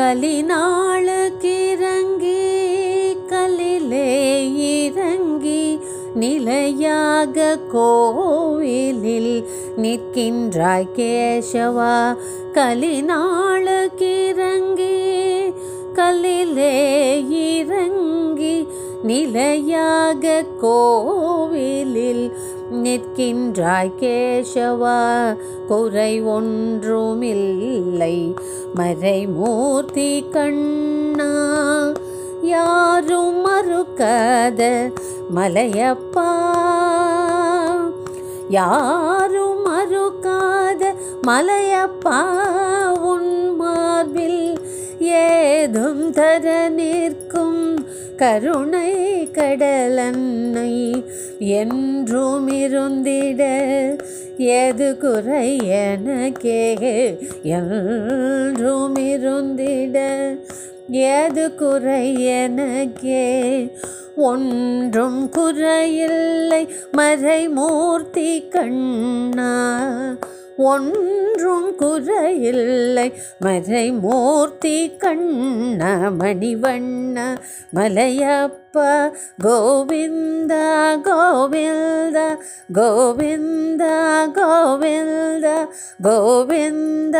கலினாளுக்கிறங்கி கலிலே இறங்கி நிலையாக கோவிலில் நிற்கின்றாய் கேசவா. கலினாளுக்கிறங்கி கலிலே இறங்கி நிலையாக கோவிலில் நிற்கின்றாய் கேசவா குறை ஒன்றுமில்லை. மறைமூர்த்தி கண்ணா யாரும் மறுக்காத மலையப்பா. யாரும் மறுக்காத மலையப்பா உன் மார்பில் ஏதும் தர நிற்கும் கருணை கடலன்னை என்றும் இருந்திட எது குறை எனக்கே என்றும் இருந்திட எது குறை எனக்கே ஒன்றும் குறையில்லை மறைமூர்த்தி கண்ணா. ஒன்றும் குறையில்லை. மறை மூர்த்தி கண்ண மணிவண்ண மலையப்ப கோவிந்த கோவிந்த கோவிந்த கோவிந்த கோவிந்த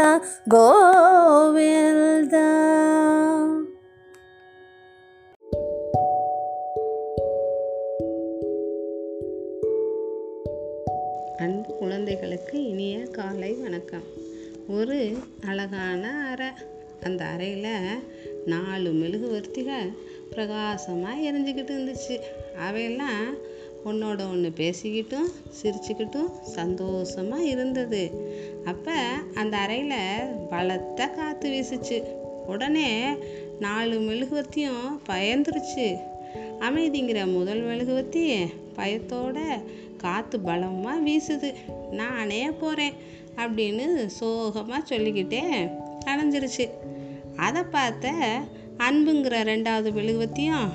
கோவிந்தா. அன்பு குழந்தைகளுக்கு இனிய காலை வணக்கம். ஒரு அழகான அறை. அந்த அறையில் நாலு மெழுகுவர்த்திகள் பிரகாசமாக எரிஞ்சுக்கிட்டு இருந்துச்சு. அவையெல்லாம் ஒன்றோட ஒன்று பேசிக்கிட்டும் சிரிச்சுக்கிட்டும் சந்தோஷமாக இருந்தது. அப்போ அந்த அறையில் பலத்த காற்று வீசுச்சு. உடனே நாலு மெழுகுவர்த்தியும் பயந்துருச்சு. அமைதிங்கிற முதல் மெழுகுவர்த்தி பயத்தோட காற்று பலமாக வீசுது. நானே போகிறேன் அப்படின்னு சோகமாக சொல்லிக்கிட்டே அணைஞ்சிருச்சு அதை பார்த்த அன்புங்கிற ரெண்டாவது மெழுகுவத்தியும்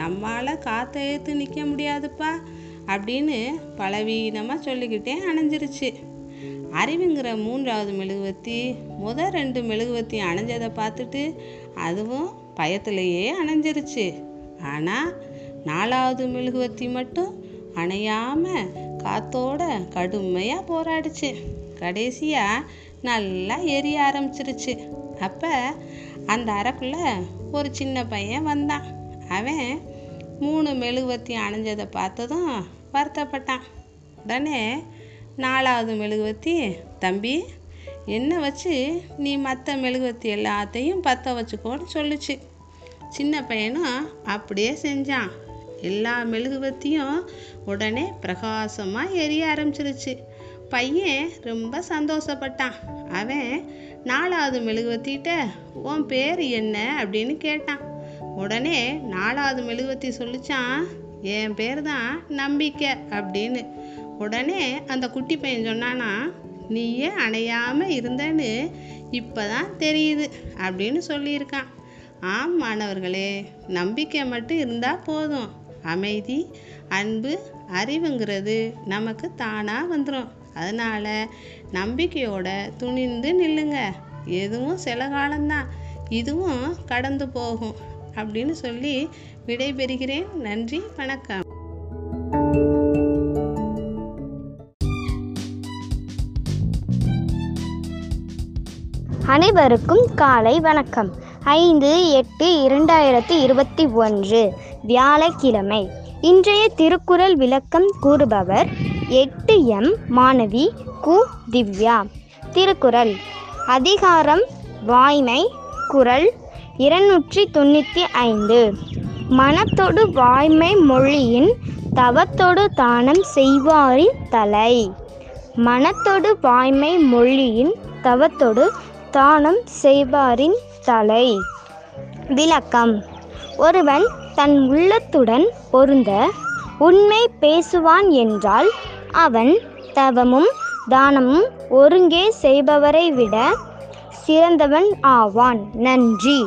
நம்மால் காற்றை ஏற்று நிற்க முடியாதுப்பா அப்படின்னு பலவீனமாக சொல்லிக்கிட்டே அணைஞ்சிருச்சு. அறிவுங்கிற மூன்றாவது மெழுகுவர்த்தி முத ரெண்டு மெழுகுவர்த்தி அணைஞ்சதை பார்த்துட்டு அதுவும் பயத்திலேயே அணைஞ்சிருச்சு. ஆனால் நாலாவது மெழுகுவத்தி மட்டும் அணையாமல் காத்தோட கடுமையாக போராடிச்சு. கடைசியாக நல்லா எரிய ஆரம்பிச்சிருச்சு. அப்போ அந்த அறைக்குள்ளே ஒரு சின்ன பையன் வந்தான். அவன் மூணு மெழுகுவர்த்தி அணைஞ்சதை பார்த்ததும் வருத்தப்பட்டான். உடனே நாலாவது மெழுகுவத்தி தம்பி என்ன வச்சு நீ மற்ற மெழுகுவத்தி எல்லாத்தையும் பற்ற வச்சுக்கோன்னு சொல்லுச்சு. சின்ன பையனும் அப்படியே செஞ்சான். எல்லா மெழுகுவர்த்தியும் உடனே பிரகாசமாக எரிய ஆரம்பிச்சிருச்சு. பையன் ரொம்ப சந்தோஷப்பட்டான். அவன் நாலாவது மெழுகுவர்த்திகிட்ட உன் பேர் என்ன? அப்படின்னு கேட்டான். உடனே நாலாவது மெழுகுவர்த்தி சொல்லிச்சான் என் பேர் தான் நம்பிக்கை அப்படின்னு. உடனே அந்த குட்டி பையன் சொன்னானா நீயே அணையாமல் இருந்தேன்னு இப்போ தான் தெரியுது அப்படின்னு சொல்லியிருக்கான். ஆம் மாணவர்களே நம்பிக்கை மட்டும் இருந்தால் போதும். அமைதி அன்பு அறிவுங்கிறது நமக்கு தானாக வந்துடும் அதனால் நம்பிக்கையோட துணிந்து நில்லுங்க. எதுவும் சில காலம்தான். இதுவும் கடந்து போகும் அப்படின்னு சொல்லி விடைபெறுகிறேன். நன்றி வணக்கம். அனைவருக்கும் காலை வணக்கம். ஐந்து எட்டு இரண்டாயிரத்தி இருபத்தி ஒன்று. வியாழக்கிழமை. இன்றைய திருக்குறள் விளக்கம் கூறுபவர் எட்டு எம் மாணவி கு. திவ்யா. திருக்குறள். அதிகாரம் வாய்மை குறள் இருநூற்றி தொண்ணூற்றி ஐந்து. மனத்தொடு வாய்மை மொழியின் தவத்தொடு தானம் செய்வாரின் தலை. மனத்தொடு வாய்மை மொழியின் தவத்தொடு தானம் செய்வாரின் தலை. விளக்கம். ஒருவன் தன் உள்ளத்துடன் பொருந்த உண்மை பேசுவான் என்றால் அவன் தவமும் தானமும் ஒருங்கே செய்பவரை விட சிறந்தவன் ஆவான். நன்றி.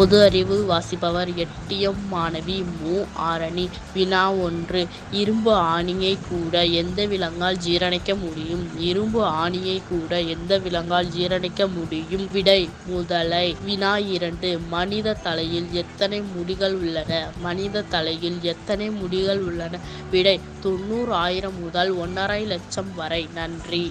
பொது அறிவு வாசிப்பவர் எட்டியம் மாணவி மு. ஆரணி. வினா ஒன்று. இரும்பு ஆணியை கூட எந்த விலங்கால் ஜீரணிக்க முடியும்? இரும்பு ஆணியை கூட எந்த விலங்கால் ஜீரணிக்க முடியும்? விடை. முதலை. வினா இரண்டு. மனித தலையில் எத்தனை முடிகள் உள்ளன? மனித தலையில் எத்தனை முடிகள் உள்ளன? விடை. தொண்ணூறு ஆயிரம் முதல் ஒன்றரை லட்சம் வரை. நன்றி.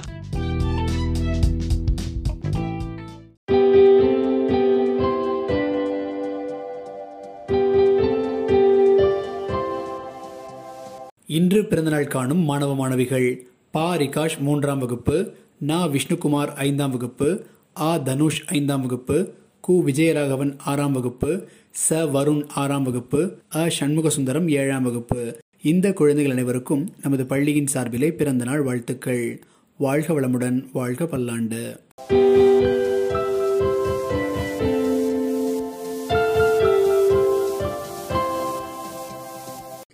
இன்று பிறந்தநாள் காணும் மாணவ மாணவிகள் பா ரிகாஷ் மூன்றாம் வகுப்பு நா விஷ்ணுகுமார் ஐந்தாம் வகுப்பு ஆ தனுஷ் ஐந்தாம் வகுப்பு கு விஜயராகவன் ஆறாம் வகுப்பு ச வருண் ஆறாம் வகுப்பு அ சண்முகசுந்தரம் ஏழாம் வகுப்பு. இந்த குழந்தைகள் அனைவருக்கும் நமது பள்ளியின் சார்பிலே பிறந்தநாள் வாழ்த்துக்கள். வாழ்க வளமுடன் வாழ்க பல்லாண்டு.